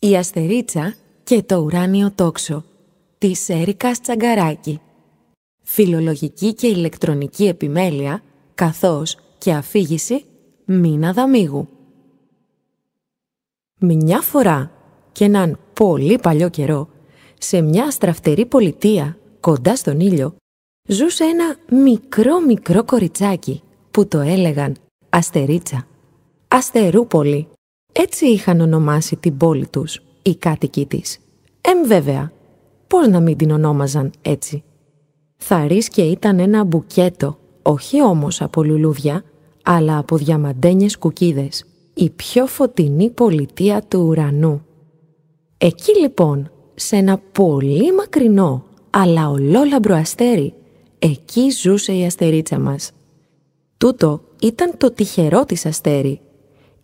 Η Αστερίτσα και το ουράνιο τόξο της Έρικας Τσαγκαράκη. Φιλολογική και ηλεκτρονική επιμέλεια, καθώς και αφήγηση Μίνα Δαμίγου. Μια φορά και έναν πολύ παλιό καιρό, σε μια στραφτερή πολιτεία κοντά στον ήλιο, ζούσε ένα μικρό μικρό κοριτσάκι που το έλεγαν Αστερίτσα. Αστερούπολη. Έτσι είχαν ονομάσει την πόλη τους οι κάτοικοι της. Εμ βέβαια, πώς να μην την ονόμαζαν έτσι; Θα και ήταν ένα μπουκέτο, όχι όμως από λουλούδια, αλλά από διαμαντένιες κουκίδες. Η πιο φωτεινή πολιτεία του ουρανού. Εκεί λοιπόν, σε ένα πολύ μακρινό, αλλά ολόλαμπρο αστέρι, εκεί ζούσε η αστερίτσα μας. Τούτο ήταν το τυχερό της αστέρι.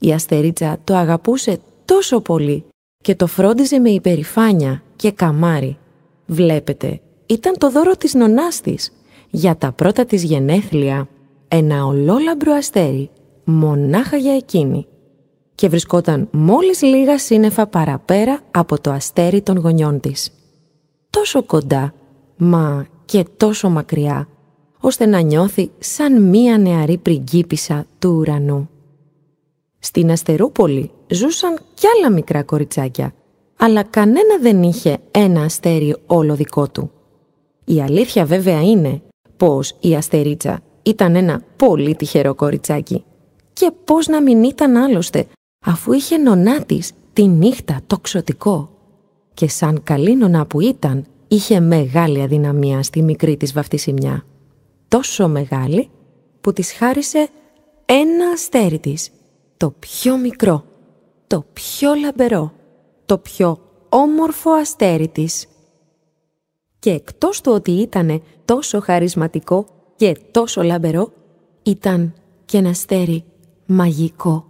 Η αστερίτσα το αγαπούσε τόσο πολύ και το φρόντιζε με υπερηφάνεια και καμάρι. Βλέπετε, ήταν το δώρο της νονάς της. Για τα πρώτα της γενέθλια, ένα ολόλαμπρο αστέρι, μονάχα για εκείνη. Και βρισκόταν μόλις λίγα σύννεφα παραπέρα από το αστέρι των γονιών της. Τόσο κοντά, μα και τόσο μακριά, ώστε να νιώθει σαν μία νεαρή πριγκίπισσα του ουρανού. Στην Αστερούπολη ζούσαν κι άλλα μικρά κοριτσάκια, αλλά κανένα δεν είχε ένα αστέρι όλο δικό του. Η αλήθεια βέβαια είναι πως η Αστερίτσα ήταν ένα πολύ τυχερό κοριτσάκι. Και πώς να μην ήταν άλλωστε, αφού είχε νονά της τη νύχτα το ξωτικό. Και σαν καλή νονά που ήταν, είχε μεγάλη αδυναμία στη μικρή της βαφτισιμιά. Τόσο μεγάλη που της χάρισε ένα αστέρι της, το πιο μικρό, το πιο λαμπερό, το πιο όμορφο αστέρι της. Και εκτός του ότι ήταν τόσο χαρισματικό και τόσο λαμπερό, ήταν και ένα αστέρι μαγικό.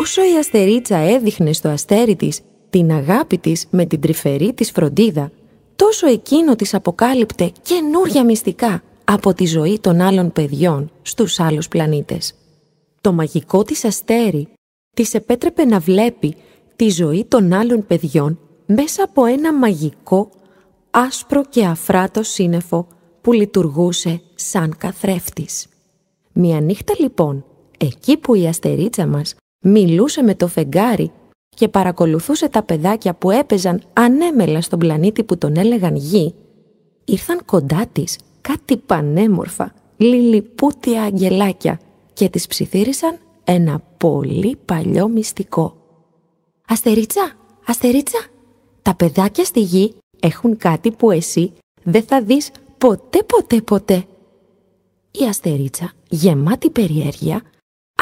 Όσο η αστερίτσα έδειχνε στο αστέρι της την αγάπη της με την τρυφερή της φροντίδα, τόσο εκείνο της αποκάλυπτε καινούρια μυστικά από τη ζωή των άλλων παιδιών στους άλλους πλανήτες. Το μαγικό της αστέρι της επέτρεπε να βλέπει τη ζωή των άλλων παιδιών μέσα από ένα μαγικό, άσπρο και αφράτο σύννεφο που λειτουργούσε σαν καθρέφτης. Μια νύχτα λοιπόν, εκεί που η αστερίτσα μας μιλούσε με το φεγγάρι και παρακολουθούσε τα παιδάκια που έπαιζαν ανέμελα στον πλανήτη που τον έλεγαν γη, ήρθαν κοντά της κάτι πανέμορφα, λιλιπούτια αγγελάκια και τις ψιθύρισαν ένα πολύ παλιό μυστικό. «Αστερίτσα, αστερίτσα, τα παιδάκια στη γη έχουν κάτι που εσύ δεν θα δεις ποτέ ποτέ ποτέ». Η αστερίτσα, γεμάτη περιέργεια,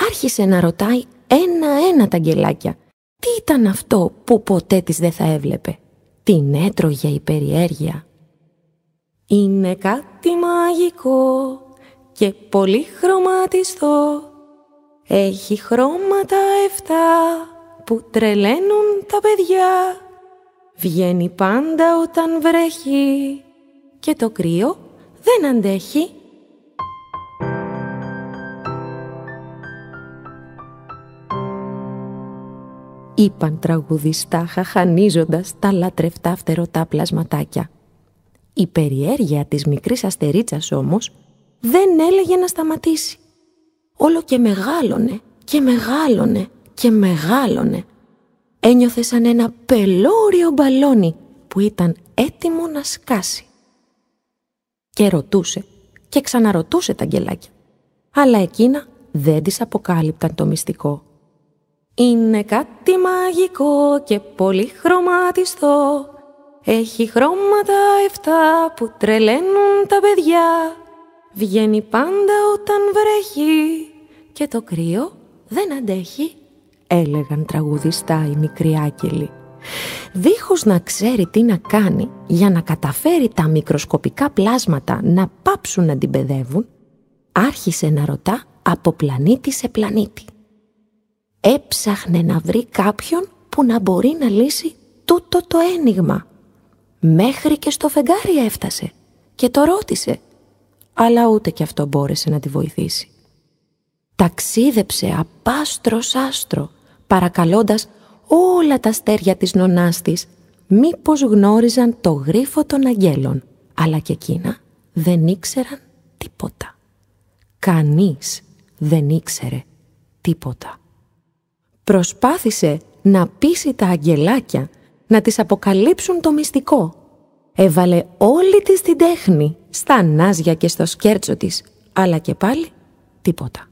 άρχισε να ρωτάει ένα-ένα τα αγγελάκια. Τι ήταν αυτό που ποτέ της δεν θα έβλεπε; Την έτρωγε η περιέργεια. «Είναι κάτι μαγικό και πολύ χρωματιστό έχει χρώματα εφτά που τρελαίνουν τα παιδιά. Βγαίνει πάντα όταν βρέχει και το κρύο δεν αντέχει. Είπαν τραγουδιστά χαχανίζοντας τα λατρευτά φτερωτά πλασματάκια. Η περιέργεια της μικρής αστερίτσας όμως δεν έλεγε να σταματήσει όλο και μεγάλωνε και μεγάλωνε και μεγάλωνε. Ένιωθε σαν ένα πελώριο μπαλόνι που ήταν έτοιμο να σκάσει. Και ρωτούσε και ξαναρωτούσε τα αγγελάκια. Αλλά εκείνα δεν της αποκάλυπταν το μυστικό. Είναι κάτι μαγικό και πολύ χρωματιστό. Έχει χρώματα εφτά που τρελαίνουν τα παιδιά. Βγαίνει πάντα όταν βρέχει και το κρύο δεν αντέχει, έλεγαν τραγουδιστά οι μικροί άκελοι. Δίχως να ξέρει τι να κάνει για να καταφέρει τα μικροσκοπικά πλάσματα να πάψουν να την παιδεύουν, άρχισε να ρωτά από πλανήτη σε πλανήτη. Έψαχνε να βρει κάποιον που να μπορεί να λύσει τούτο το ένιγμα. Μέχρι και στο φεγγάρι έφτασε και το ρώτησε αλλά ούτε και αυτό μπόρεσε να τη βοηθήσει. Ταξίδεψε απάστρος άστρο, παρακαλώντας όλα τα αστέρια της νονάς της μήπως γνώριζαν το γρίφο των αγγέλων, αλλά και εκείνα δεν ήξεραν τίποτα. Κανείς δεν ήξερε τίποτα. Προσπάθησε να πείσει τα αγγελάκια να τις αποκαλύψουν το μυστικό. Έβαλε όλη της την τέχνη στα νάζια και στο σκέρτσο της, αλλά και πάλι τίποτα.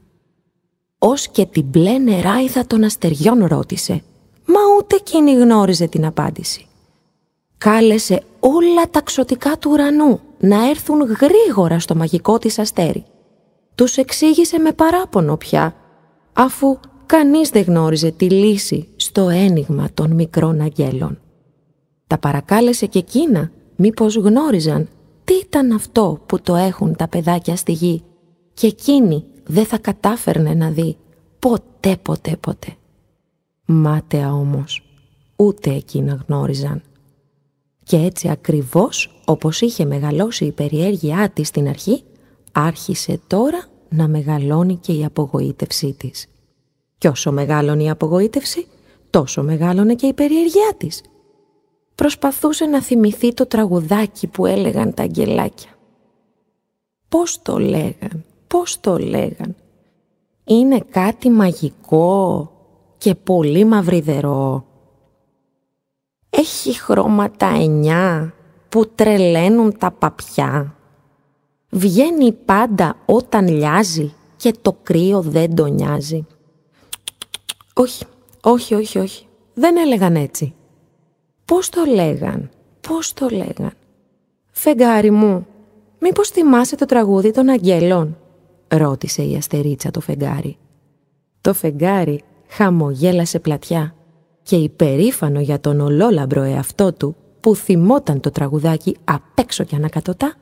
Ως και την μπλε νεράιδα των αστεριών ρώτησε, μα ούτε εκείνη γνώριζε την απάντηση. Κάλεσε όλα τα ξωτικά του ουρανού να έρθουν γρήγορα στο μαγικό της αστέρι. Τους εξήγησε με παράπονο πια, αφού κανείς δεν γνώριζε τη λύση στο ένιγμα των μικρών αγγέλων. Τα παρακάλεσε και εκείνα μήπως γνώριζαν τι ήταν αυτό που το έχουν τα παιδάκια στη γη και εκείνη δεν θα κατάφερνε να δει ποτέ ποτέ ποτέ. Μάταια όμως, ούτε εκείνα γνώριζαν. Και έτσι ακριβώς όπως είχε μεγαλώσει η περιέργειά της στην αρχή, άρχισε τώρα να μεγαλώνει και η απογοήτευσή της. Κι όσο μεγάλωνε η απογοήτευση, τόσο μεγάλωνε και η περιέργειά της. Προσπαθούσε να θυμηθεί το τραγουδάκι που έλεγαν τα αγγελάκια. Πώς το λέγαν, πώς το λέγαν. Είναι κάτι μαγικό και πολύ μαυριδερό. Έχει χρώματα εννιά που τρελαίνουν τα παπιά. Βγαίνει πάντα όταν λιάζει και το κρύο δεν τον νοιάζει. Όχι, όχι, όχι, όχι. Δεν έλεγαν έτσι. Πώς το λέγαν, πώς το λέγαν; Φεγγάρι μου, μήπως θυμάσαι το τραγούδι των αγγέλων, ρώτησε η αστερίτσα το φεγγάρι. Το φεγγάρι χαμογέλασε πλατιά και υπερήφανο για τον ολόλαμπρο εαυτό του που θυμόταν το τραγουδάκι απ' έξω και ανακατοτά,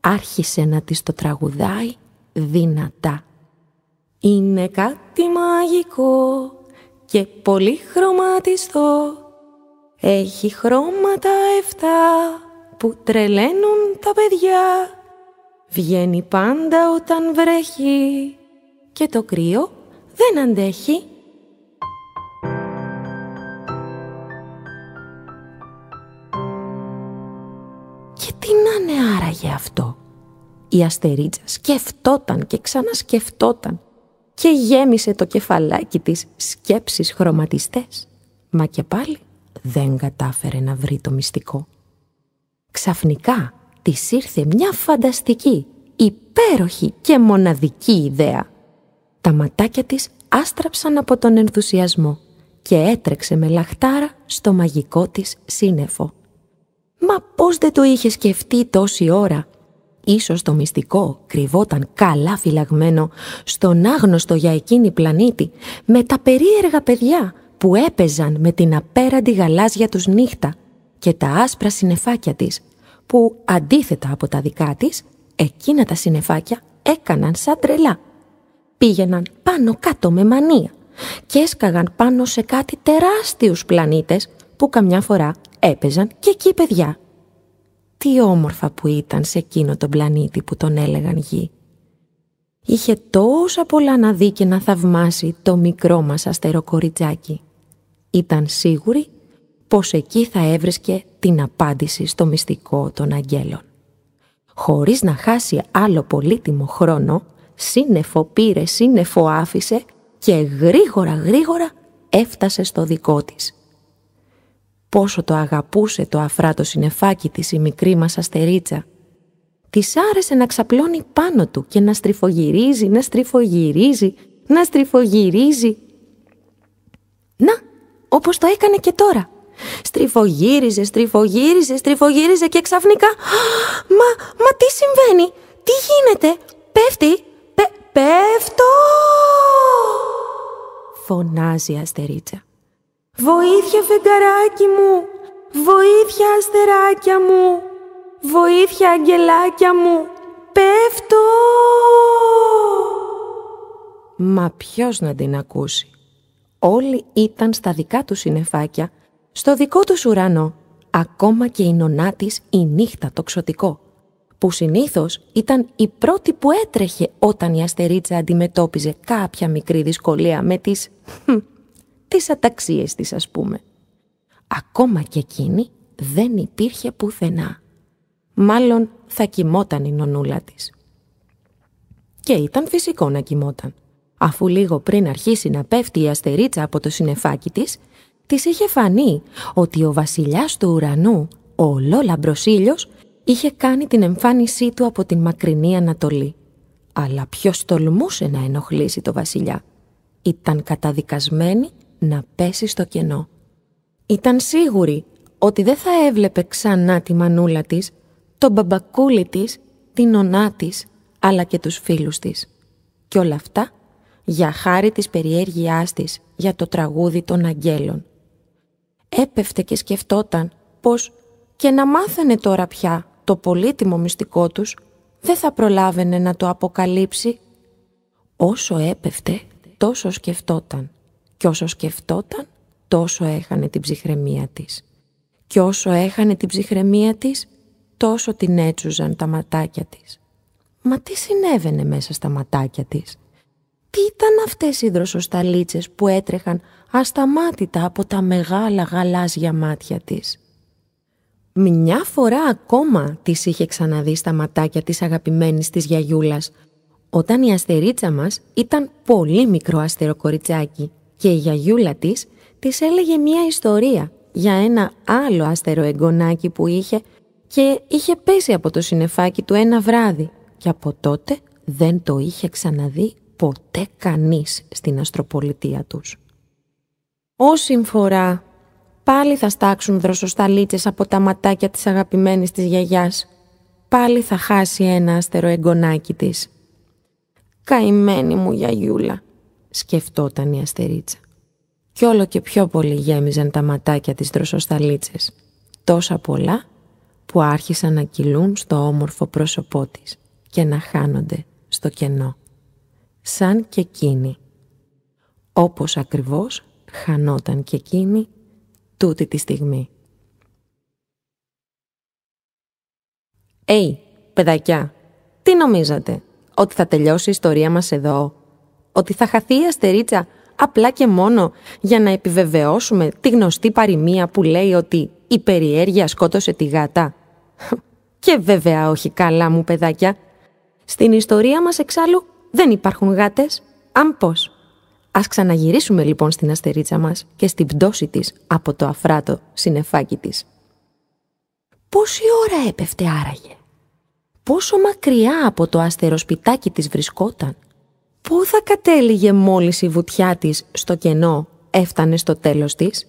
άρχισε να της το τραγουδάει δυνατά. Είναι κάτι μαγικό και πολύ χρωματιστό έχει χρώματα εφτά που τρελαίνουν τα παιδιά Βγαίνει πάντα όταν βρέχει και το κρύο δεν αντέχει Και τι να είναι άραγε αυτό; Η αστερίτσα σκεφτόταν και ξανασκεφτόταν και γέμισε το κεφαλάκι της σκέψεις χρωματιστές. Μα και πάλι δεν κατάφερε να βρει το μυστικό. Ξαφνικά της ήρθε μια φανταστική, υπέροχη και μοναδική ιδέα. Τα ματάκια της άστραψαν από τον ενθουσιασμό και έτρεξε με λαχτάρα στο μαγικό της σύννεφο. Μα πώς δεν το είχε σκεφτεί τόση ώρα; Ίσως το μυστικό κρυβόταν καλά φυλαγμένο στον άγνωστο για εκείνη πλανήτη με τα περίεργα παιδιά που έπαιζαν με την απέραντη γαλάζια τους νύχτα και τα άσπρα συνεφάκια της που αντίθετα από τα δικά της εκείνα τα συνεφάκια έκαναν σαν τρελά. Πήγαιναν πάνω κάτω με μανία και έσκαγαν πάνω σε κάτι τεράστιους πλανήτες που καμιά φορά έπαιζαν και εκεί παιδιά τι όμορφα που ήταν σε εκείνο τον πλανήτη που τον έλεγαν γη. Είχε τόσα πολλά να δει και να θαυμάσει το μικρό μας αστεροκοριτσάκι. Ήταν σίγουρη πως εκεί θα έβρισκε την απάντηση στο μυστικό των αγγέλων. Χωρίς να χάσει άλλο πολύτιμο χρόνο, σύννεφο πήρε, σύννεφο άφησε και γρήγορα γρήγορα έφτασε στο δικό της πόσο το αγαπούσε το αφράτο συνεφάκι της η μικρή μας αστερίτσα. Της άρεσε να ξαπλώνει πάνω του και να στριφογυρίζει, να στριφογυρίζει, να στριφογυρίζει. Να, όπως το έκανε και τώρα. Στριφογύριζε, στριφογύριζε, στριφογύριζε και ξαφνικά... Μα, μα τι συμβαίνει, τι γίνεται, πέφτει, πε, πέφτω! Φωνάζει η αστερίτσα. Βοήθεια φεγγαράκι μου, βοήθεια αστεράκια μου, βοήθεια αγγελάκια μου, πέφτω! Μα ποιος να την ακούσει. Όλοι ήταν στα δικά τους συνεφάκια, στο δικό τους ουρανό, ακόμα και η νονά της η νύχτα το ξωτικό, που συνήθως ήταν η πρώτη που έτρεχε όταν η αστερίτσα αντιμετώπιζε κάποια μικρή δυσκολία με τις τις αταξίες της ας πούμε. Ακόμα και εκείνη δεν υπήρχε πουθενά. Μάλλον θα κοιμόταν η νονούλα της. Και ήταν φυσικό να κοιμόταν. Αφού λίγο πριν αρχίσει να πέφτει η αστερίτσα από το συνεφάκι της, της είχε φανεί ότι ο βασιλιάς του ουρανού, ο Λόλαμπρος ήλιος, είχε κάνει την εμφάνισή του από την μακρινή Ανατολή. Αλλά ποιος τολμούσε να ενοχλήσει το βασιλιά. Ήταν καταδικασμένη να πέσει στο κενό. Ήταν σίγουρη ότι δεν θα έβλεπε ξανά τη μανούλα της, τον μπαμπακούλι της, την ονά της, αλλά και τους φίλους της. Και όλα αυτά για χάρη της περιέργειάς της για το τραγούδι των αγγέλων. Έπεφτε και σκεφτόταν πως και να μάθαινε τώρα πια το πολύτιμο μυστικό τους, δεν θα προλάβαινε να το αποκαλύψει. Όσο έπεφτε, τόσο σκεφτόταν. Και όσο σκεφτόταν, τόσο έχανε την ψυχραιμία της. Και όσο έχανε την ψυχραιμία της, τόσο την έτσουζαν τα ματάκια της. Μα τι συνέβαινε μέσα στα ματάκια της; Τι ήταν αυτές οι δροσοσταλίτσες που έτρεχαν ασταμάτητα από τα μεγάλα γαλάζια μάτια της; Μια φορά ακόμα της είχε ξαναδεί στα ματάκια της αγαπημένης της γιαγιούλας, όταν η αστερίτσα μας ήταν πολύ μικρό αστεροκοριτσάκι και η γιαγιούλα της της έλεγε μια ιστορία για ένα άλλο αστεροεγγονάκι που είχε και είχε πέσει από το συνεφάκι του ένα βράδυ και από τότε δεν το είχε ξαναδεί ποτέ κανείς στην αστροπολιτεία τους. Όση φορά πάλι θα στάξουν δροσοσταλίτσες από τα ματάκια της αγαπημένης της γιαγιάς. Πάλι θα χάσει ένα άστερο εγγονάκι της. «Καημένη μου γιαγιούλα», σκεφτόταν η αστερίτσα. Κι όλο και πιο πολύ γέμιζαν τα ματάκια της δροσοσταλίτσες. Τόσα πολλά που άρχισαν να κυλούν στο όμορφο πρόσωπό της και να χάνονται στο κενό. Σαν και εκείνη. Όπως ακριβώς χανόταν και εκείνη τούτη τη στιγμή. «Έι, παιδακιά, τι νομίζατε, ότι θα τελειώσει η ιστορία μας εδώ, ότι θα χαθεί η αστερίτσα απλά και μόνο για να επιβεβαιώσουμε τη γνωστή παροιμία που λέει ότι η περιέργεια σκότωσε τη γάτα. Και βέβαια όχι καλά μου παιδάκια. Στην ιστορία μας εξάλλου δεν υπάρχουν γάτες. Αν πώς. Ας ξαναγυρίσουμε λοιπόν στην αστερίτσα μας και στην πτώση της από το αφράτο συνεφάκι της. Πόση ώρα έπεφτε άραγε; Πόσο μακριά από το αστεροσπιτάκι της βρισκόταν; Πού θα κατέληγε μόλις η βουτιά της στο κενό έφτανε στο τέλος της;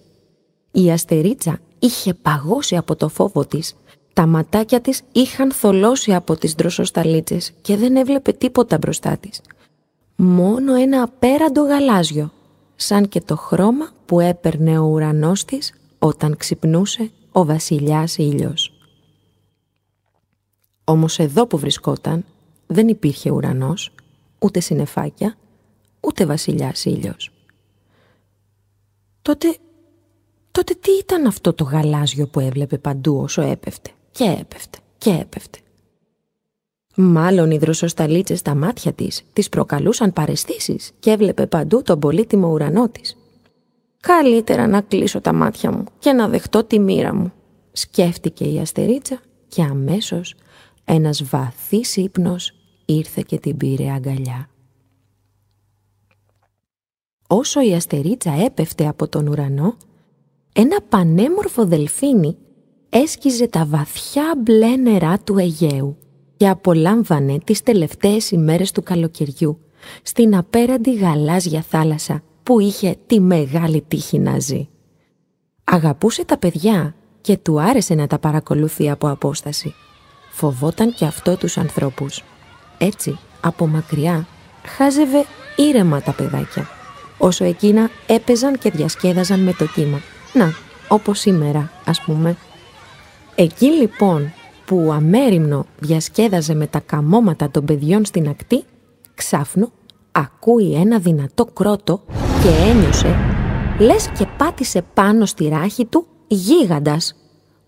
Η αστερίτσα είχε παγώσει από το φόβο της. Τα ματάκια της είχαν θολώσει από τις δροσοσταλίτσες και δεν έβλεπε τίποτα μπροστά της μόνο ένα απέραντο γαλάζιο, σαν και το χρώμα που έπαιρνε ο ουρανός της όταν ξυπνούσε ο βασιλιάς ήλιος. Όμως εδώ που βρισκόταν δεν υπήρχε ουρανός, ούτε συνεφάκια, ούτε βασιλιάς ήλιος. Τότε, τότε τι ήταν αυτό το γαλάζιο που έβλεπε παντού όσο έπεφτε; Και έπεφτε και έπεφτε. Μάλλον οι δροσοσταλίτσες στα μάτια της τις προκαλούσαν παρεστήσεις και έβλεπε παντού τον πολύτιμο ουρανό της. «Καλύτερα να κλείσω τα μάτια μου και να δεχτώ τη μοίρα μου», σκέφτηκε η αστερίτσα και αμέσως ένας βαθύς ύπνος ήρθε και την πήρε αγκαλιά. Όσο η αστερίτσα έπεφτε από τον ουρανό, ένα πανέμορφο δελφίνι έσκιζε τα βαθιά μπλε νερά του Αιγαίου και απολάμβανε τις τελευταίες ημέρες του καλοκαιριού στην απέραντη γαλάζια θάλασσα που είχε τη μεγάλη τύχη να ζει. Αγαπούσε τα παιδιά και του άρεσε να τα παρακολουθεί από απόσταση. Φοβόταν και αυτό τους ανθρώπους. Έτσι, από μακριά, χάζευε ήρεμα τα παιδάκια, όσο εκείνα έπαιζαν και διασκέδαζαν με το κύμα. Να, όπως σήμερα, ας πούμε. Εκεί λοιπόν που αμέριμνο διασκέδαζε με τα καμώματα των παιδιών στην ακτή, ξάφνου ακούει ένα δυνατό κρότο και ένιωσε, λες και πάτησε πάνω στη ράχη του γίγαντας.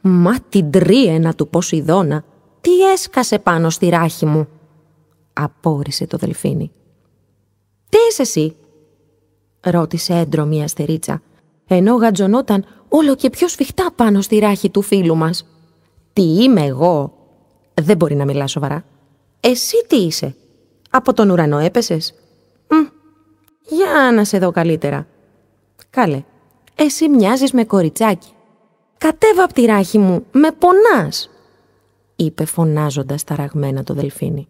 «Μα την τρίενα του Ποσειδώνα, τι έσκασε πάνω στη ράχη μου» απόρρισε το δελφίνι. «Τι είσαι εσύ» ρώτησε έντρομη η αστερίτσα, ενώ γατζωνόταν όλο και πιο σφιχτά πάνω στη ράχη του φίλου μας. «Τι είμαι εγώ» «Δεν μπορεί να μιλάς σοβαρά». «Εσύ τι είσαι» «Από τον ουρανό έπεσες» Μ, «Για να σε δω καλύτερα». «Καλέ, εσύ μοιάζεις με κοριτσάκι». «Κατέβα απ' τη ράχη μου, με πονάς» είπε φωνάζοντας ταραγμένα το δελφίνι.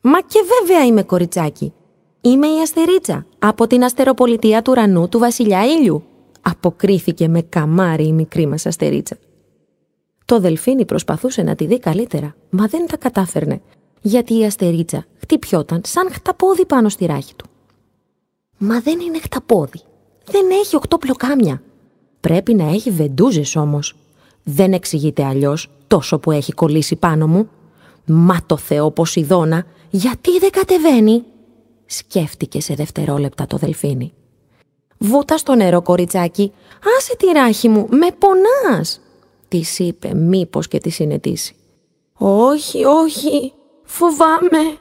«Μα και βέβαια είμαι κοριτσάκι. Είμαι η Αστερίτσα, από την αστεροπολιτεία του ουρανού του βασιλιά Ήλιου», αποκρίθηκε με καμάρι η μικρή μας Αστερίτσα. Το δελφίνι προσπαθούσε να τη δει καλύτερα, μα δεν τα κατάφερνε, γιατί η Αστερίτσα χτυπιόταν σαν χταπόδι πάνω στη ράχη του. «Μα δεν είναι χταπόδι. Δεν έχει οκτώ πλοκάμια. Πρέπει να έχει βεντούζες όμως. Δεν εξηγείται αλλιώς τόσο που έχει κολλήσει πάνω μου. Μα το Θεό Ποσειδώνα, γιατί δεν κατεβαίνει» σκέφτηκε σε δευτερόλεπτα το δελφίνι. «Βούτα στο νερό, κοριτσάκι, άσε τη ράχη μου, με πονάς» της είπε μήπως και της συνετήσει. «Όχι, όχι, φοβάμαι,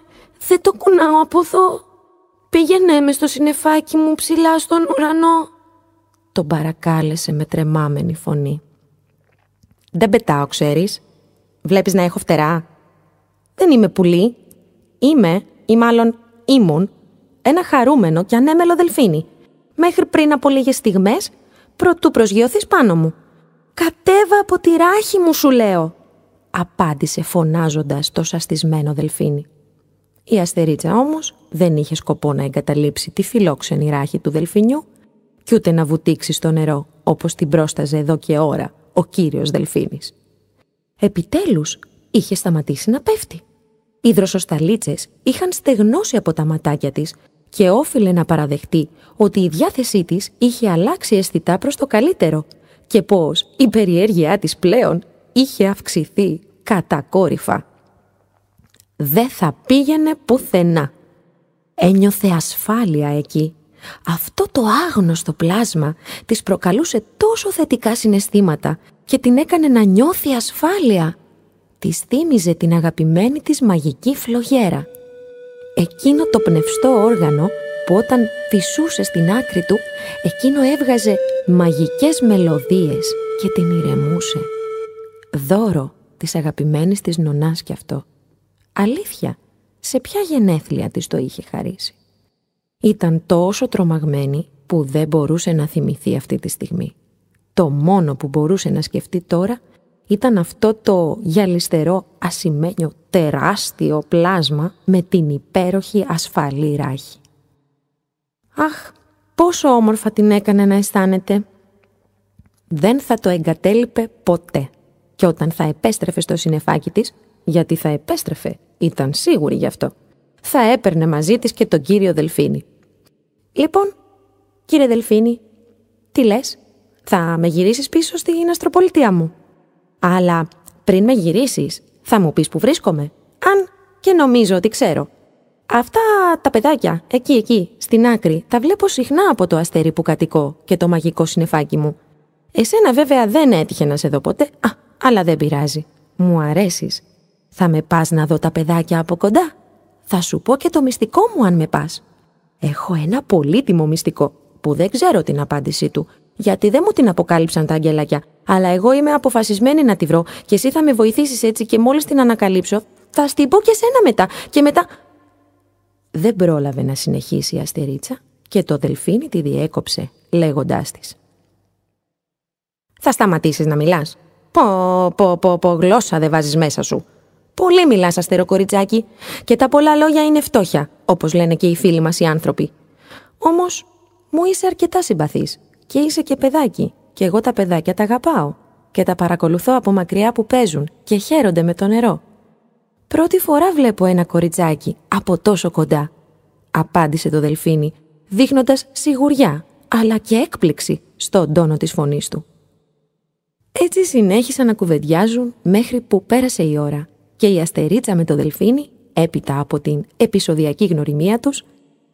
δεν το κουνάω από εδώ. Πήγαινε μες στο συνεφάκι μου ψηλά στον ουρανό». Τον παρακάλεσε με τρεμάμενη φωνή. «Δεν πετάω, ξέρεις. Βλέπεις να έχω φτερά. Δεν είμαι πουλί. Είμαι, ή μάλλον ήμουν, ένα χαρούμενο και ανέμελο δελφίνι. Μέχρι πριν από λίγες στιγμές, προτού προσγειωθείς πάνω μου. «Κατέβα από τη ράχη μου, σου λέω», απάντησε φωνάζοντας το σαστισμένο δελφίνι. Η αστερίτσα όμως δεν είχε σκοπό να εγκαταλείψει τη φιλόξενη ράχη του δελφινιού κι ούτε να βουτήξει στο νερό όπως την πρόσταζε εδώ και ώρα ο κύριος δελφίνης. Επιτέλους είχε σταματήσει να πέφτει. Οι δροσοσταλίτσες είχαν στεγνώσει από τα ματάκια της και όφιλε να παραδεχτεί ότι η διάθεσή της είχε αλλάξει αισθητά προς το καλύτερο και πως η περιέργειά της πλέον είχε αυξηθεί κατακόρυφα. Δεν θα πήγαινε πουθενά. Ένιωθε ασφάλεια εκεί. Αυτό το άγνωστο πλάσμα της προκαλούσε τόσο θετικά συναισθήματα και την έκανε να νιώθει ασφάλεια. Της θύμιζε την αγαπημένη της μαγική φλογέρα. Εκείνο το πνευστό όργανο που όταν φυσούσε στην άκρη του, εκείνο έβγαζε μαγικές μελωδίες και την ηρεμούσε. Δώρο της αγαπημένης της νονάς κι αυτό. Αλήθεια, σε ποια γενέθλια της το είχε χαρίσει. Ήταν τόσο τρομαγμένη που δεν μπορούσε να θυμηθεί αυτή τη στιγμή. Το μόνο που μπορούσε να σκεφτεί τώρα ήταν αυτό το γυαλιστερό ασημένιο τεράστιο πλάσμα με την υπέροχη ασφαλή ράχη. Αχ, πόσο όμορφα την έκανε να αισθάνεται. Δεν θα το εγκατέλειπε ποτέ. Και όταν θα επέστρεφε στο συνεφάκι της, γιατί θα επέστρεφε, ήταν σίγουρη γι' αυτό, θα έπαιρνε μαζί της και τον κύριο Δελφίνη. Λοιπόν, κύριε Δελφίνη, τι λες, θα με γυρίσεις πίσω στην αστροπολιτεία μου; Αλλά πριν με γυρίσεις, θα μου πεις που βρίσκομαι, αν και νομίζω ότι ξέρω. Αυτά τα παιδάκια, εκεί εκεί, στην άκρη, τα βλέπω συχνά από το αστέρι που κατοικώ και το μαγικό συνεφάκι μου. Εσένα βέβαια δεν έτυχε να σε δω ποτέ, α, αλλά δεν πειράζει. Μου αρέσεις. Θα με πας να δω τα παιδάκια από κοντά; Θα σου πω και το μυστικό μου αν με πας. Έχω ένα πολύτιμο μυστικό, που δεν ξέρω την απάντησή του, γιατί δεν μου την αποκάλυψαν τα αγγελάκια, αλλά εγώ είμαι αποφασισμένη να τη βρω και εσύ θα με βοηθήσεις έτσι και μόλις την ανακαλύψω, θα στην πω και σένα μετά και μετά... Δεν πρόλαβε να συνεχίσει η αστερίτσα και το δελφίνι τη διέκοψε λέγοντάς της. «Θα σταματήσεις να μιλάς. Πω, πω, πω, πω, γλώσσα δεν βάζεις μέσα σου. Πολύ μιλάς αστεροκοριτσάκι και τα πολλά λόγια είναι φτώχεια, όπως λένε και οι φίλοι μας οι άνθρωποι. Όμως μου είσαι αρκετά συμπαθής και είσαι και παιδάκι και εγώ τα παιδάκια τα αγαπάω και τα παρακολουθώ από μακριά που παίζουν και χαίρονται με το νερό. Πρώτη φορά βλέπω ένα κοριτσάκι από τόσο κοντά, απάντησε το δελφίνι, δείχνοντας σιγουριά, αλλά και έκπληξη στον τόνο της φωνής του. Έτσι συνέχισαν να κουβεντιάζουν μέχρι που πέρασε η ώρα και η αστερίτσα με το δελφίνι, έπειτα από την επεισοδιακή γνωριμία τους,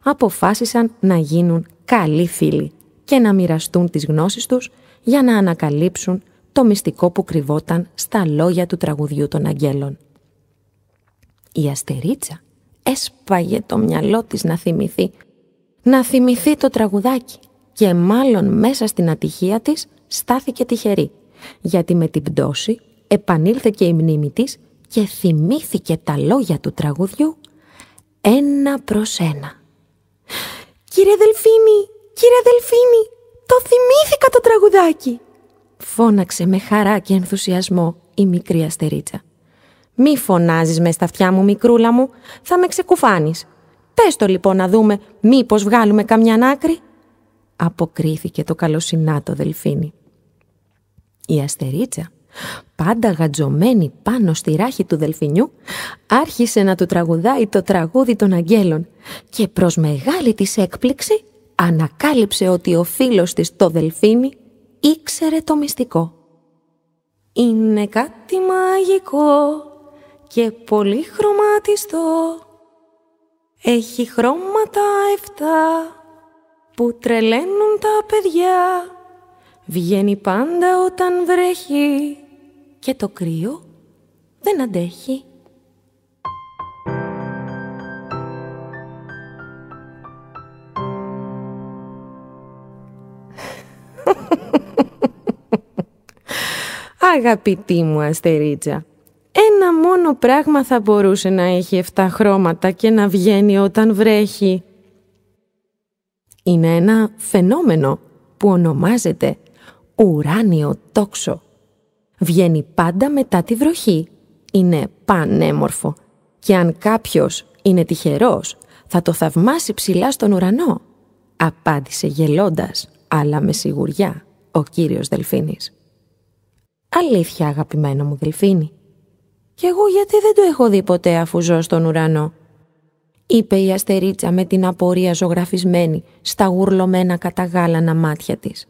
αποφάσισαν να γίνουν καλοί φίλοι και να μοιραστούν τις γνώσεις τους για να ανακαλύψουν το μυστικό που κρυβόταν στα λόγια του τραγουδιού των αγγέλων. Η αστερίτσα έσπαγε το μυαλό της να θυμηθεί να θυμηθεί το τραγουδάκι και μάλλον μέσα στην ατυχία της στάθηκε τυχερή, γιατί με την πτώση επανήλθε και η μνήμη της και θυμήθηκε τα λόγια του τραγουδιού ένα προς ένα. «Κύριε Δελφίνη, κύριε Δελφίνη, το θυμήθηκα το τραγουδάκι!» φώναξε με χαρά και ενθουσιασμό η μικρή αστερίτσα. «Μη φωνάζεις μες στα αυτιά μου, μικρούλα μου, θα με ξεκουφάνεις. Πες το λοιπόν να δούμε, μήπως βγάλουμε καμιά άκρη» αποκρίθηκε το καλοσυνάτο δελφίνι. Η αστερίτσα, πάντα γατζωμένη πάνω στη ράχη του δελφινιού, άρχισε να του τραγουδάει το τραγούδι των αγγέλων και προς μεγάλη της έκπληξη ανακάλυψε ότι ο φίλος της το δελφίνι ήξερε το μυστικό. Είναι κάτι μαγικό και πολύ χρωματιστό. Έχει χρώματα εφτά που τρελαίνουν τα παιδιά. Βγαίνει πάντα όταν βρέχει και το κρύο δεν αντέχει. Αγαπητή μου αστερίτσα, ένα μόνο πράγμα θα μπορούσε να έχει 7 χρώματα και να βγαίνει όταν βρέχει. Είναι ένα φαινόμενο που ονομάζεται ουράνιο τόξο. Βγαίνει πάντα μετά τη βροχή. Είναι πανέμορφο. Και αν κάποιος είναι τυχερός, θα το θαυμάσει ψηλά στον ουρανό. Απάντησε γελώντας, αλλά με σιγουριά, ο κύριος Δελφίνης. Αλήθεια αγαπημένο μου Δελφίνη. Κι εγώ γιατί δεν το έχω δει ποτέ αφού ζω στον ουρανό. Είπε η αστερίτσα με την απορία ζωγραφισμένη στα γουρλωμένα καταγάλανα μάτια της.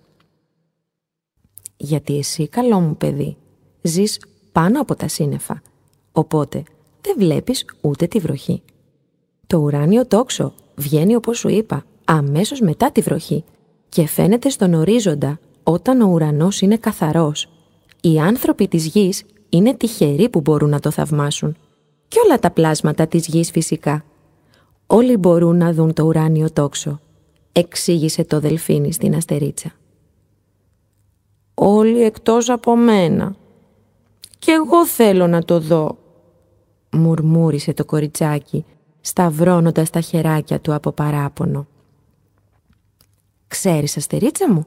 Γιατί εσύ καλό μου παιδί ζεις πάνω από τα σύννεφα, οπότε δεν βλέπεις ούτε τη βροχή. Το ουράνιο τόξο βγαίνει όπως σου είπα αμέσως μετά τη βροχή και φαίνεται στον ορίζοντα όταν ο ουρανός είναι καθαρός οι άνθρωποι της γης είναι τυχεροί που μπορούν να το θαυμάσουν. Και όλα τα πλάσματα της γης φυσικά. Όλοι μπορούν να δουν το ουράνιο τόξο, εξήγησε το δελφίνι στην αστερίτσα. Όλοι εκτός από μένα. Κι εγώ θέλω να το δω, μουρμούρισε το κοριτσάκι, σταυρώνοντας τα χεράκια του από παράπονο. «Ξέρεις, αστερίτσα μου,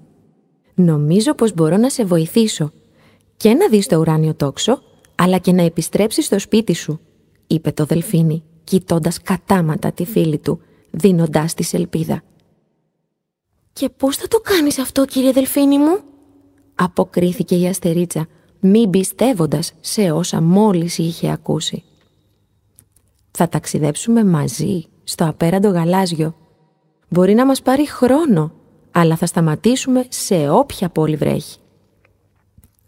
νομίζω πως μπορώ να σε βοηθήσω και να δεις το ουράνιο τόξο, αλλά και να επιστρέψεις στο σπίτι σου, είπε το δελφίνι, κοιτώντας κατάματα τη φίλη του, δίνοντάς της ελπίδα. «Και πώς θα το κάνεις αυτό, κύριε δελφίνι μου» αποκρίθηκε η αστερίτσα, μη πιστεύοντας σε όσα μόλις είχε ακούσει. «Θα ταξιδέψουμε μαζί στο απέραντο γαλάζιο. Μπορεί να μας πάρει χρόνο, αλλά θα σταματήσουμε σε όποια πόλη βρέχει.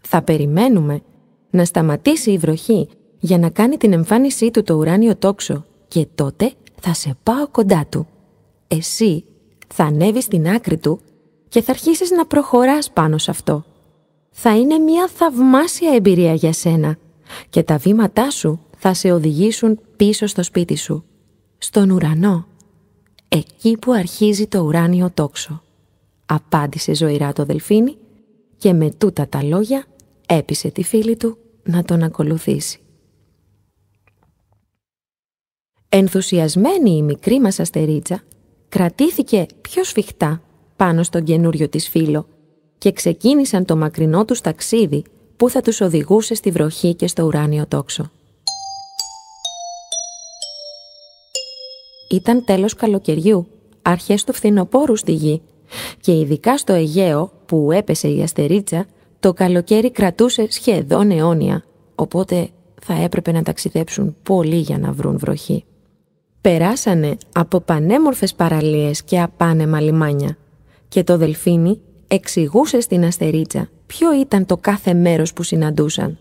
Θα περιμένουμε να σταματήσει η βροχή για να κάνει την εμφάνισή του το ουράνιο τόξο και τότε θα σε πάω κοντά του. Εσύ θα ανέβεις στην άκρη του και θα αρχίσεις να προχωράς πάνω σε αυτό. Θα είναι μια θαυμάσια εμπειρία για σένα και τα βήματά σου θα σε οδηγήσουν πίσω στο σπίτι σου, στον ουρανό, εκεί που αρχίζει το ουράνιο τόξο. Απάντησε ζωηρά το δελφίνι και με τούτα τα λόγια έπεισε τη φίλη του να τον ακολουθήσει. Ενθουσιασμένη η μικρή μας αστερίτσα κρατήθηκε πιο σφιχτά πάνω στον καινούριο της φίλο και ξεκίνησαν το μακρινό τους ταξίδι που θα τους οδηγούσε στη βροχή και στο ουράνιο τόξο. Ήταν τέλος καλοκαιριού, αρχές του φθινοπόρου στη γη και ειδικά στο Αιγαίο που έπεσε η αστερίτσα το καλοκαίρι κρατούσε σχεδόν αιώνια, οπότε θα έπρεπε να ταξιδέψουν πολύ για να βρουν βροχή. Περάσανε από πανέμορφες παραλίες και απάνεμα λιμάνια και το δελφίνι εξηγούσε στην αστερίτσα ποιο ήταν το κάθε μέρος που συναντούσαν.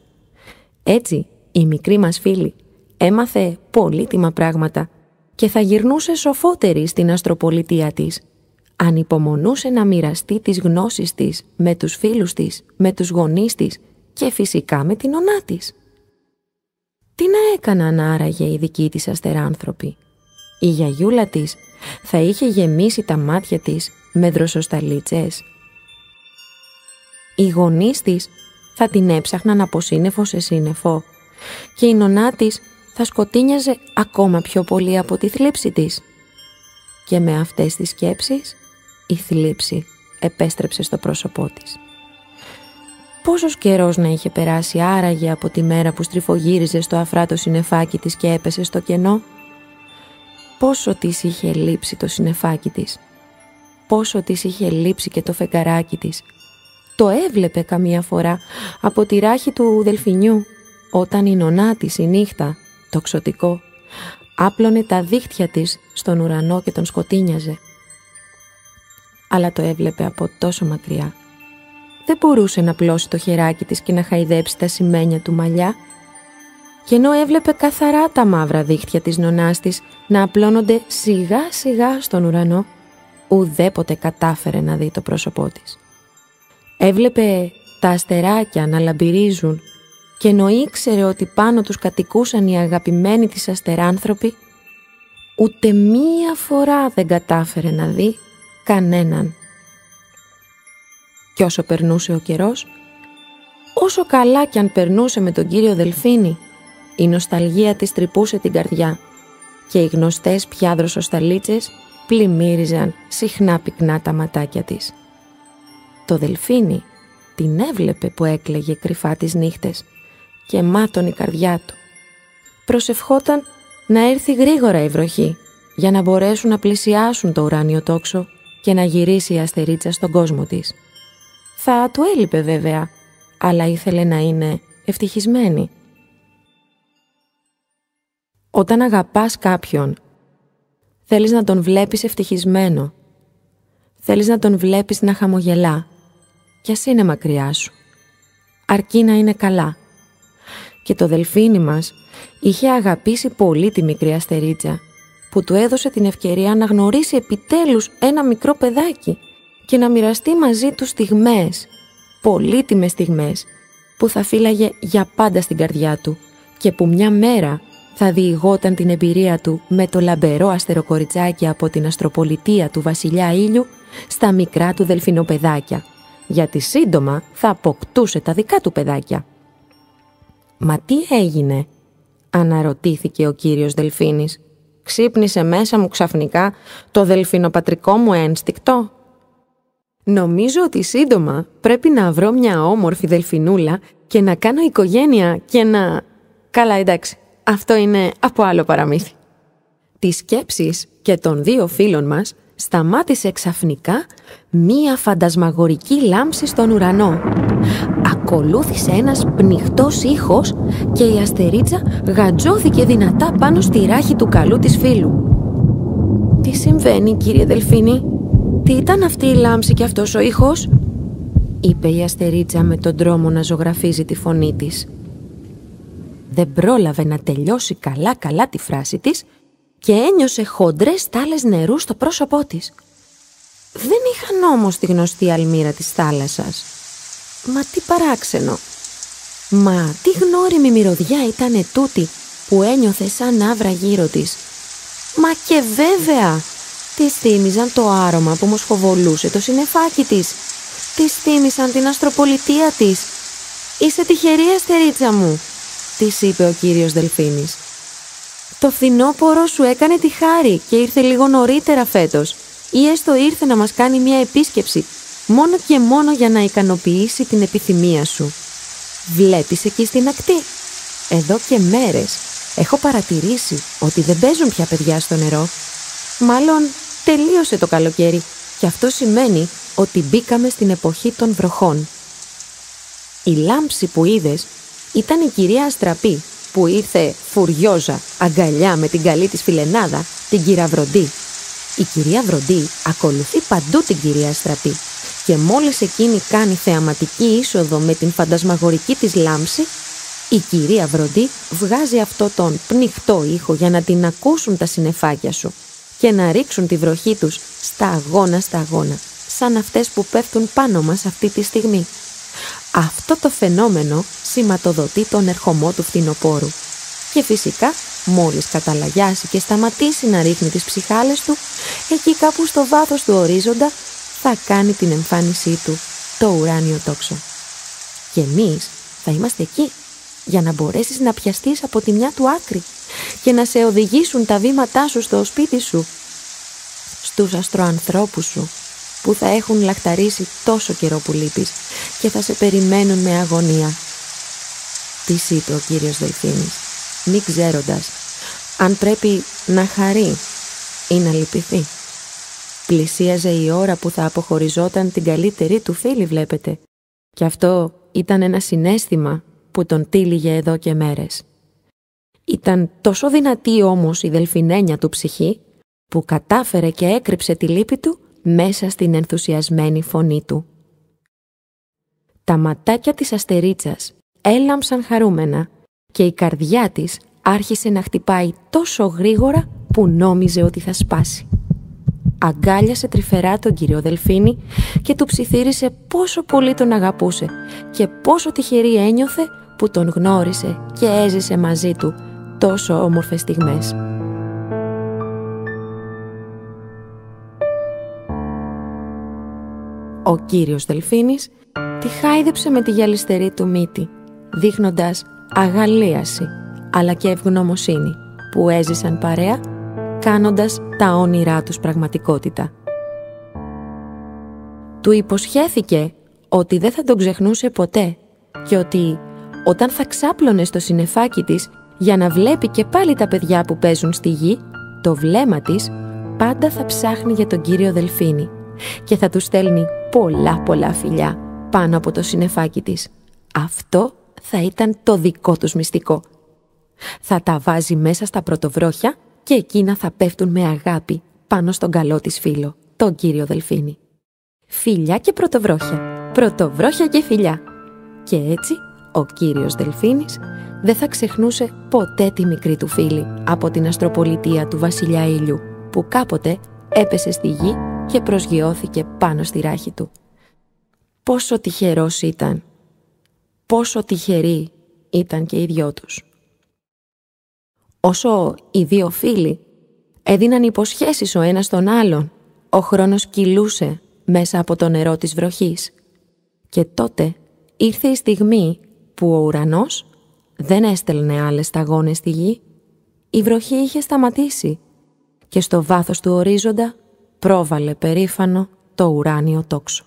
Έτσι, η μικρή μας φίλη έμαθε πολύτιμα πράγματα και θα γυρνούσε σοφότερη στην αστροπολιτεία της ανυπομονούσε να μοιραστεί τις γνώσεις της με τους φίλους της, με τους γονείς της και φυσικά με την ονά της. Τι να έκαναν άραγε οι δικοί της αστεράνθρωποι. Η γιαγιούλα της θα είχε γεμίσει τα μάτια της με δροσοσταλίτσες. Οι γονείς της θα την έψαχναν από σύννεφο σε σύννεφο και η νονά της θα σκοτίνιαζε ακόμα πιο πολύ από τη θλίψη της. Και με αυτές τις σκέψεις η θλίψη επέστρεψε στο πρόσωπό της. Πόσος καιρός να είχε περάσει άραγε από τη μέρα που στριφογύριζε στο αφράτο συνεφάκι της και έπεσε στο κενό; Πόσο της είχε λείψει το συνεφάκι της; Πόσο της είχε λείψει και το φεγγαράκι της; Το έβλεπε καμία φορά από τη ράχη του δελφινιού όταν η νονά της η νύχτα, το ξωτικό, άπλωνε τα δίχτυα της στον ουρανό και τον σκοτίνιαζε. Αλλά το έβλεπε από τόσο μακριά δεν μπορούσε να πλώσει το χεράκι της και να χαϊδέψει τα σημαίνια του μαλλιά και ενώ έβλεπε καθαρά τα μαύρα δίχτυα της νονάς της να απλώνονται σιγά σιγά στον ουρανό, ουδέποτε κατάφερε να δει το πρόσωπό της. Έβλεπε τα αστεράκια να λαμπυρίζουν και ενώ ήξερε ότι πάνω τους κατοικούσαν οι αγαπημένοι της αστεράνθρωποι, ούτε μία φορά δεν κατάφερε να δει κανέναν και όσο περνούσε ο καιρός, όσο καλά κι αν περνούσε με τον κύριο Δελφίνη, η νοσταλγία της τρυπούσε την καρδιά και οι γνωστές πια δροσοσταλίτσες πλημμύριζαν συχνά πυκνά τα ματάκια της. Το Δελφίνη την έβλεπε που έκλαιγε κρυφά τις νύχτες και μάτων η καρδιά του. Προσευχόταν να έρθει γρήγορα η βροχή για να μπορέσουν να πλησιάσουν το ουράνιο τόξο και να γυρίσει η αστερίτσα στον κόσμο της. Θα του έλειπε βέβαια, αλλά ήθελε να είναι ευτυχισμένη. Όταν αγαπάς κάποιον, θέλεις να τον βλέπεις ευτυχισμένο. Θέλεις να τον βλέπεις να χαμογελά, κι ας είναι μακριά σου. Αρκεί να είναι καλά. Και το δελφίνι μας είχε αγαπήσει πολύ τη μικρή αστερίτσα, που του έδωσε την ευκαιρία να γνωρίσει επιτέλους ένα μικρό παιδάκι και να μοιραστεί μαζί του στιγμές, πολύτιμες στιγμές, που θα φύλαγε για πάντα στην καρδιά του και που μια μέρα θα διηγόταν την εμπειρία του με το λαμπερό αστεροκοριτσάκι από την αστροπολιτεία του βασιλιά Ήλιου στα μικρά του δελφινοπεδάκια, γιατί σύντομα θα αποκτούσε τα δικά του παιδάκια. «Μα τι έγινε» αναρωτήθηκε ο κύριος Δελφίνης. «Ξύπνησε μέσα μου ξαφνικά το δελφινοπατρικό μου ένστικτο» Νομίζω ότι σύντομα πρέπει να βρω μια όμορφη δελφινούλα και να κάνω οικογένεια και να... Καλά εντάξει, αυτό είναι από άλλο παραμύθι. Τις σκέψεις και των δύο φίλων μας σταμάτησε ξαφνικά μία φαντασμαγορική λάμψη στον ουρανό. Ακολούθησε ένας πνιχτός ήχος και η αστερίτσα γατζώθηκε δυνατά πάνω στη ράχη του καλού της φίλου. «Τι συμβαίνει κύριε Δελφίνη» «Τι ήταν αυτή η λάμψη και αυτός ο ήχος» είπε η αστερίτσα με τον τρόμο να ζωγραφίζει τη φωνή της. Δεν πρόλαβε να τελειώσει καλά-καλά τη φράση της και ένιωσε χοντρές στάλες νερού στο πρόσωπό της. Δεν είχαν όμως τη γνωστή αλμύρα της θάλασσας. Μα τι παράξενο. Μα τι γνώριμη μυρωδιά ήταν τούτη που ένιωθε σαν άβρα γύρω της. Μα και βέβαια Της θύμιζαν το άρωμα που μοσχοβολούσε το συνεφάκι της. Της θύμισαν την αστροπολιτεία της. «Είσαι τυχερή, αστερίτσα μου», της είπε ο κύριος Δελφίνης. «Το φθινόπωρο σου έκανε τη χάρη και ήρθε λίγο νωρίτερα φέτος ή έστω ήρθε να μας κάνει μια επίσκεψη μόνο και μόνο για να ικανοποιήσει την επιθυμία σου. Βλέπεις εκεί στην ακτή. Εδώ και μέρες έχω παρατηρήσει ότι δεν παίζουν πια παιδιά στο νερό. Μάλλον τελείωσε το καλοκαίρι και αυτό σημαίνει ότι μπήκαμε στην εποχή των βροχών. Η λάμψη που είδες ήταν η κυρία Αστραπή που ήρθε φουριόζα αγκαλιά με την καλή της φιλενάδα, την κυρία Βροντή. Η κυρία Βροντή ακολουθεί παντού την κυρία Αστραπή και μόλις εκείνη κάνει θεαματική είσοδο με την φαντασμαγορική της λάμψη, η κυρία Βροντή βγάζει αυτό τον πνιχτό ήχο για να την ακούσουν τα συνεφάκια σου και να ρίξουν τη βροχή τους στα αγώνα στα αγώνα, σαν αυτές που πέφτουν πάνω μας αυτή τη στιγμή. Αυτό το φαινόμενο σηματοδοτεί τον ερχομό του φθινοπόρου. Και φυσικά, μόλις καταλαγιάσει και σταματήσει να ρίχνει τις ψυχάλες του, εκεί κάπου στο βάθος του ορίζοντα θα κάνει την εμφάνισή του το ουράνιο τόξο. Και εμείς θα είμαστε εκεί για να μπορέσεις να πιαστείς από τη μια του άκρη και να σε οδηγήσουν τα βήματά σου στο σπίτι σου, στους αστροανθρώπους σου που θα έχουν λαχταρίσει τόσο καιρό που λείπεις και θα σε περιμένουν με αγωνία. Τι είπε ο κύριος Δελφίνης, μη ξέροντας αν πρέπει να χαρεί ή να λυπηθεί. Πλησίαζε η ώρα που θα αποχωριζόταν την καλύτερη του φίλη βλέπετε. Και αυτό ήταν ένα συνέστημα που τον τύλιγε εδώ και μέρες. Ήταν τόσο δυνατή όμως η δελφινένια του ψυχή που κατάφερε και έκρυψε τη λύπη του μέσα στην ενθουσιασμένη φωνή του. Τα ματάκια της αστερίτσας έλαμψαν χαρούμενα και η καρδιά της άρχισε να χτυπάει τόσο γρήγορα που νόμιζε ότι θα σπάσει. Αγκάλιασε τρυφερά τον κύριο Δελφίνη και του ψιθύρισε πόσο πολύ τον αγαπούσε και πόσο τυχερή ένιωθε που τον γνώρισε και έζησε μαζί του τόσο όμορφες στιγμές. Ο κύριος Δελφίνης τη χάιδεψε με τη γυαλιστερή του μύτη, δείχνοντας αγαλίαση αλλά και ευγνωμοσύνη που έζησαν παρέα κάνοντας τα όνειρά τους πραγματικότητα. Του υποσχέθηκε ότι δεν θα τον ξεχνούσε ποτέ και ότι όταν θα ξάπλωνε στο συνεφάκι της για να βλέπει και πάλι τα παιδιά που παίζουν στη γη, το βλέμμα της πάντα θα ψάχνει για τον κύριο Δελφίνη και θα του στέλνει πολλά πολλά φιλιά πάνω από το συνεφάκι της. Αυτό θα ήταν το δικό τους μυστικό. Θα τα βάζει μέσα στα πρωτοβρόχια και εκείνα θα πέφτουν με αγάπη πάνω στον καλό της φίλο, τον κύριο Δελφίνη. Φιλιά και πρωτοβρόχια, πρωτοβρόχια και φιλιά. Και έτσι ο κύριος Δελφίνης δεν θα ξεχνούσε ποτέ τη μικρή του φίλη από την αστροπολιτεία του βασιλιά Ήλιου που κάποτε έπεσε στη γη και προσγειώθηκε πάνω στη ράχη του. Πόσο τυχερός ήταν, πόσο τυχεροί ήταν και οι δυο τους. Όσο οι δύο φίλοι έδιναν υποσχέσεις ο ένας τον άλλον, ο χρόνος κυλούσε μέσα από το νερό της βροχής. Και τότε ήρθε η στιγμή που ο ουρανός δεν έστελνε άλλες σταγόνες στη γη. Η βροχή είχε σταματήσει και στο βάθος του ορίζοντα πρόβαλε περήφανο το ουράνιο τόξο.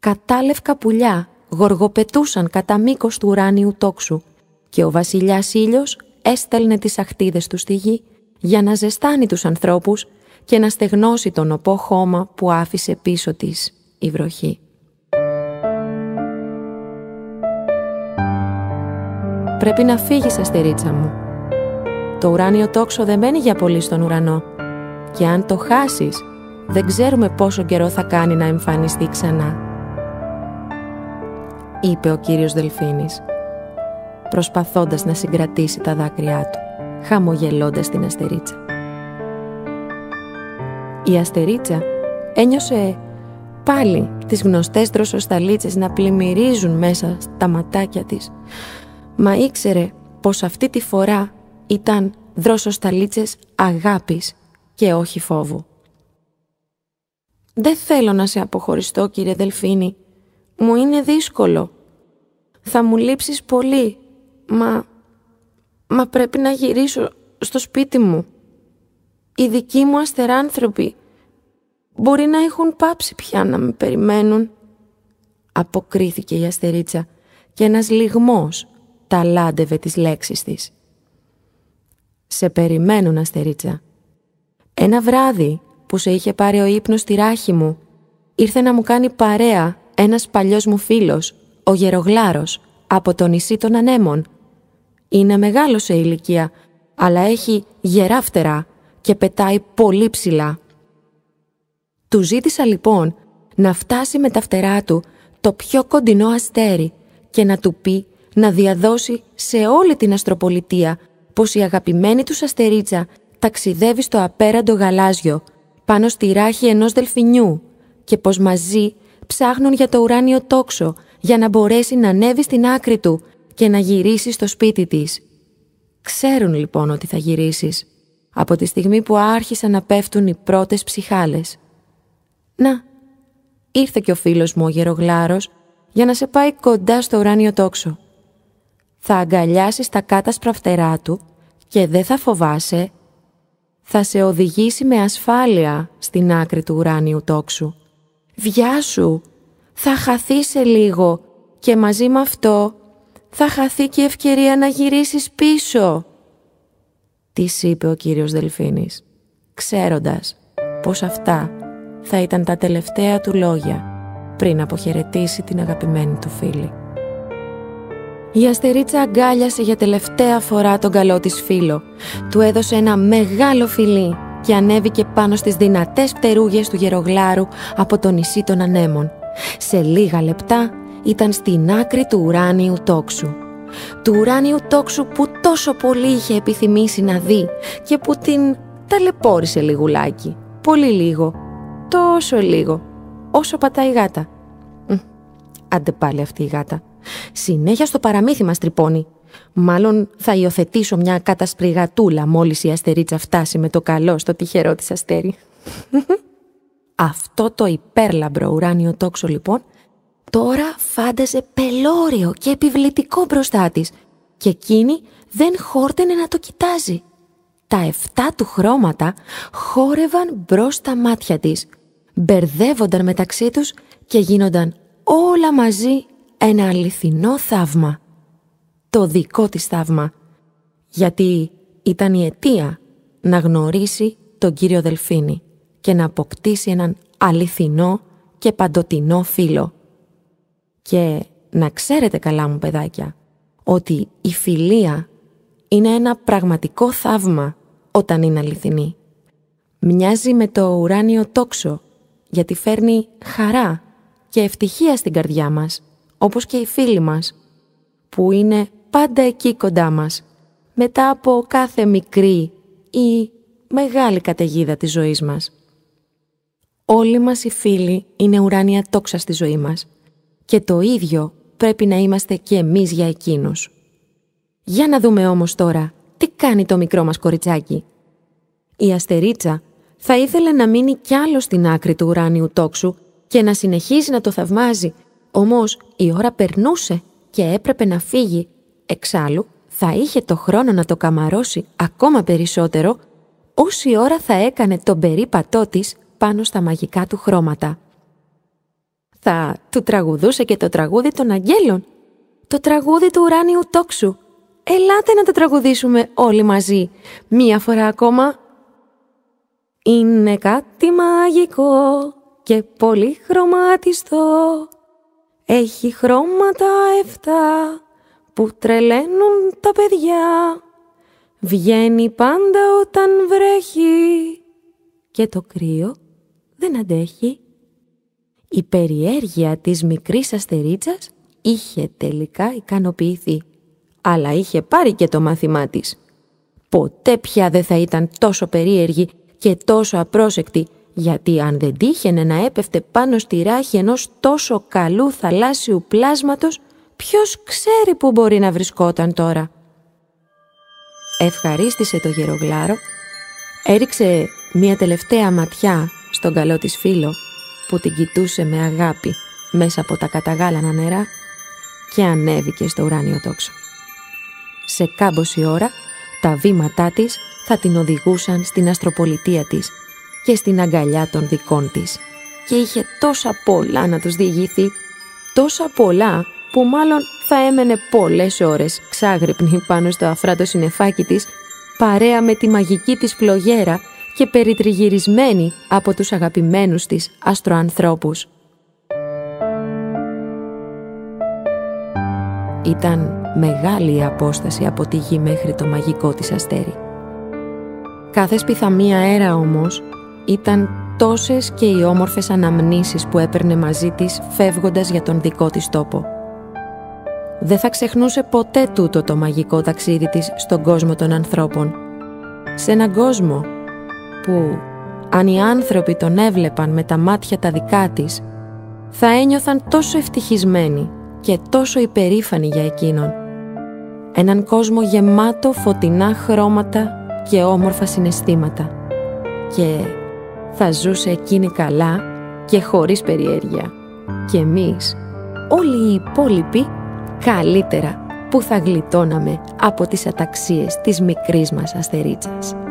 Κατάλευκα πουλιά γοργοπετούσαν κατά μήκος του ουράνιου τόξου και ο βασιλιάς ήλιος έστελνε τις αχτίδες του στη γη για να ζεστάνει τους ανθρώπους και να στεγνώσει τον οπό χώμα που άφησε πίσω της η βροχή. Πρέπει να φύγεις, αστερίτσα μου. Το ουράνιο τόξο δεν μένει για πολύ στον ουρανό. Και αν το χάσεις, δεν ξέρουμε πόσο καιρό θα κάνει να εμφανιστεί ξανά. Είπε ο κύριος Δελφίνης, προσπαθώντας να συγκρατήσει τα δάκρυά του, χαμογελώντας την αστερίτσα. Η αστερίτσα ένιωσε πάλι τις γνωστές δροσοσταλίτσες να πλημμυρίζουν μέσα στα ματάκια της μα ήξερε πως αυτή τη φορά ήταν δρόσοσταλίτσες αγάπης και όχι φόβου. «Δεν θέλω να σε αποχωριστώ, κύριε Δελφίνη. Μου είναι δύσκολο. Θα μου λείψεις πολύ, μα... μα πρέπει να γυρίσω στο σπίτι μου. Οι δικοί μου αστεράνθρωποι μπορεί να έχουν πάψει πια να με περιμένουν». Αποκρίθηκε η αστερίτσα και ένας λιγμός ταλάντευε τις λέξεις της. «Σε περιμένουν, Αστερίτσα. Ένα βράδυ που σε είχε πάρει ο ύπνος στη ράχη μου, ήρθε να μου κάνει παρέα ένας παλιός μου φίλος, ο Γερογλάρος, από το νησί των Ανέμων. Είναι μεγάλο σε ηλικία, αλλά έχει γερά φτερά και πετάει πολύ ψηλά. Του ζήτησα λοιπόν να φτάσει με τα φτερά του το πιο κοντινό αστέρι και να του πει να διαδώσει σε όλη την αστροπολιτεία πως η αγαπημένη τους αστερίτσα ταξιδεύει στο απέραντο γαλάζιο πάνω στη ράχη ενός δελφινιού και πως μαζί ψάχνουν για το ουράνιο τόξο για να μπορέσει να ανέβει στην άκρη του και να γυρίσει στο σπίτι της. Ξέρουν λοιπόν ότι θα γυρίσεις, από τη στιγμή που άρχισαν να πέφτουν οι πρώτες ψυχάλες. Να, ήρθε και ο φίλος μου ο γερογλάρος για να σε πάει κοντά στο ουράνιο τόξο. Θα αγκαλιάσεις τα κάτασπρα φτερά του και δεν θα φοβάσαι. Θα σε οδηγήσει με ασφάλεια στην άκρη του ουράνιου τόξου. Βιάσου, θα χαθεί σε λίγο και μαζί με αυτό θα χαθεί και η ευκαιρία να γυρίσεις πίσω. Τι είπε ο κύριος Δελφίνης, ξέροντας πως αυτά θα ήταν τα τελευταία του λόγια πριν αποχαιρετήσει την αγαπημένη του φίλη. Η αστερίτσα αγκάλιασε για τελευταία φορά τον καλό της φίλο. Του έδωσε ένα μεγάλο φιλί και ανέβηκε πάνω στις δυνατές πτερούγες του γερογλάρου από το νησί των ανέμων. Σε λίγα λεπτά ήταν στην άκρη του ουράνιου τόξου. Του ουράνιου τόξου που τόσο πολύ είχε επιθυμήσει να δει και που την ταλαιπώρησε λιγουλάκι. Πολύ λίγο. Τόσο λίγο. Όσο πατάει η γάτα. Άντε πάλι αυτή η γάτα. Συνέχεια στο παραμύθι μας τρυπώνει. Μάλλον θα υιοθετήσω μια κάτασπρη γατούλα μόλις η αστερίτσα φτάσει με το καλό στο τυχερό της αστέρι. Αυτό το υπέρλαμπρο ουράνιο τόξο λοιπόν τώρα φάνταζε πελώριο και επιβλητικό μπροστά της και εκείνη δεν χόρτενε να το κοιτάζει. Τα εφτά του χρώματα χόρευαν μπρος στα μάτια της, μπερδεύονταν μεταξύ τους και γίνονταν όλα μαζί ένα αληθινό θαύμα. Το δικό της θαύμα, γιατί ήταν η αιτία να γνωρίσει τον κύριο Δελφίνη και να αποκτήσει έναν αληθινό και παντοτινό φίλο. Και να ξέρετε καλά μου παιδάκια, ότι η φιλία είναι ένα πραγματικό θαύμα όταν είναι αληθινή. Μοιάζει με το ουράνιο τόξο, γιατί φέρνει χαρά και ευτυχία στην καρδιά μας, όπως και οι φίλοι μας, που είναι πάντα εκεί κοντά μας, μετά από κάθε μικρή ή μεγάλη καταιγίδα της ζωής μας. Όλοι μας οι φίλοι είναι ουράνια τόξα στη ζωή μας και το ίδιο πρέπει να είμαστε και εμείς για εκείνους. Για να δούμε όμως τώρα τι κάνει το μικρό μας κοριτσάκι. Η αστερίτσα θα ήθελε να μείνει κι άλλο στην άκρη του ουράνιου τόξου και να συνεχίσει να το θαυμάζει, όμως η ώρα περνούσε και έπρεπε να φύγει. Εξάλλου θα είχε το χρόνο να το καμαρώσει ακόμα περισσότερο όση ώρα θα έκανε τον περίπατό της πάνω στα μαγικά του χρώματα. Θα του τραγουδούσε και το τραγούδι των αγγέλων, το τραγούδι του ουράνιου τόξου. Ελάτε να το τραγουδήσουμε όλοι μαζί, μία φορά ακόμα. Είναι κάτι μαγικό και πολύ χρωματιστό. Έχει χρώματα εφτά που τρελαίνουν τα παιδιά. Βγαίνει πάντα όταν βρέχει και το κρύο δεν αντέχει. Η περιέργεια της μικρής αστερίτσας είχε τελικά ικανοποιηθεί, αλλά είχε πάρει και το μάθημά της. Ποτέ πια δεν θα ήταν τόσο περίεργη και τόσο απρόσεκτη, γιατί αν δεν τύχαινε να έπεφτε πάνω στη ράχη ενός τόσο καλού θαλάσσιου πλάσματος, ποιος ξέρει που μπορεί να βρισκόταν τώρα. Ευχαρίστησε το γερογλάρο, έριξε μια τελευταία ματιά στον καλό της φίλο που την κοιτούσε με αγάπη μέσα από τα καταγάλανα νερά και ανέβηκε στο ουράνιο τόξο. Σε κάμποση ώρα τα βήματά της θα την οδηγούσαν στην αστροπολιτεία της και στην αγκαλιά των δικών της και είχε τόσα πολλά να τους διηγηθεί, τόσα πολλά που μάλλον θα έμενε πολλές ώρες ξάγρυπνη πάνω στο αφράτο συνεφάκι της παρέα με τη μαγική της φλογέρα και περιτριγυρισμένη από τους αγαπημένους της αστροανθρώπους. Ήταν μεγάλη η απόσταση από τη γη μέχρι το μαγικό της αστέρι. Κάθε σπιθαμία αέρα όμως ήταν τόσες και οι όμορφες αναμνήσεις που έπαιρνε μαζί της φεύγοντας για τον δικό της τόπο. Δεν θα ξεχνούσε ποτέ τούτο το μαγικό ταξίδι της στον κόσμο των ανθρώπων. Σε έναν κόσμο που αν οι άνθρωποι τον έβλεπαν με τα μάτια τα δικά της, θα ένιωθαν τόσο ευτυχισμένοι και τόσο υπερήφανοι για εκείνον. Έναν κόσμο γεμάτο φωτεινά χρώματα και όμορφα συναισθήματα και θα ζούσε εκείνη καλά και χωρίς περιέργεια και εμείς όλοι οι υπόλοιποι καλύτερα που θα γλιτώναμε από τις αταξίες της μικρής μας αστερίτσας.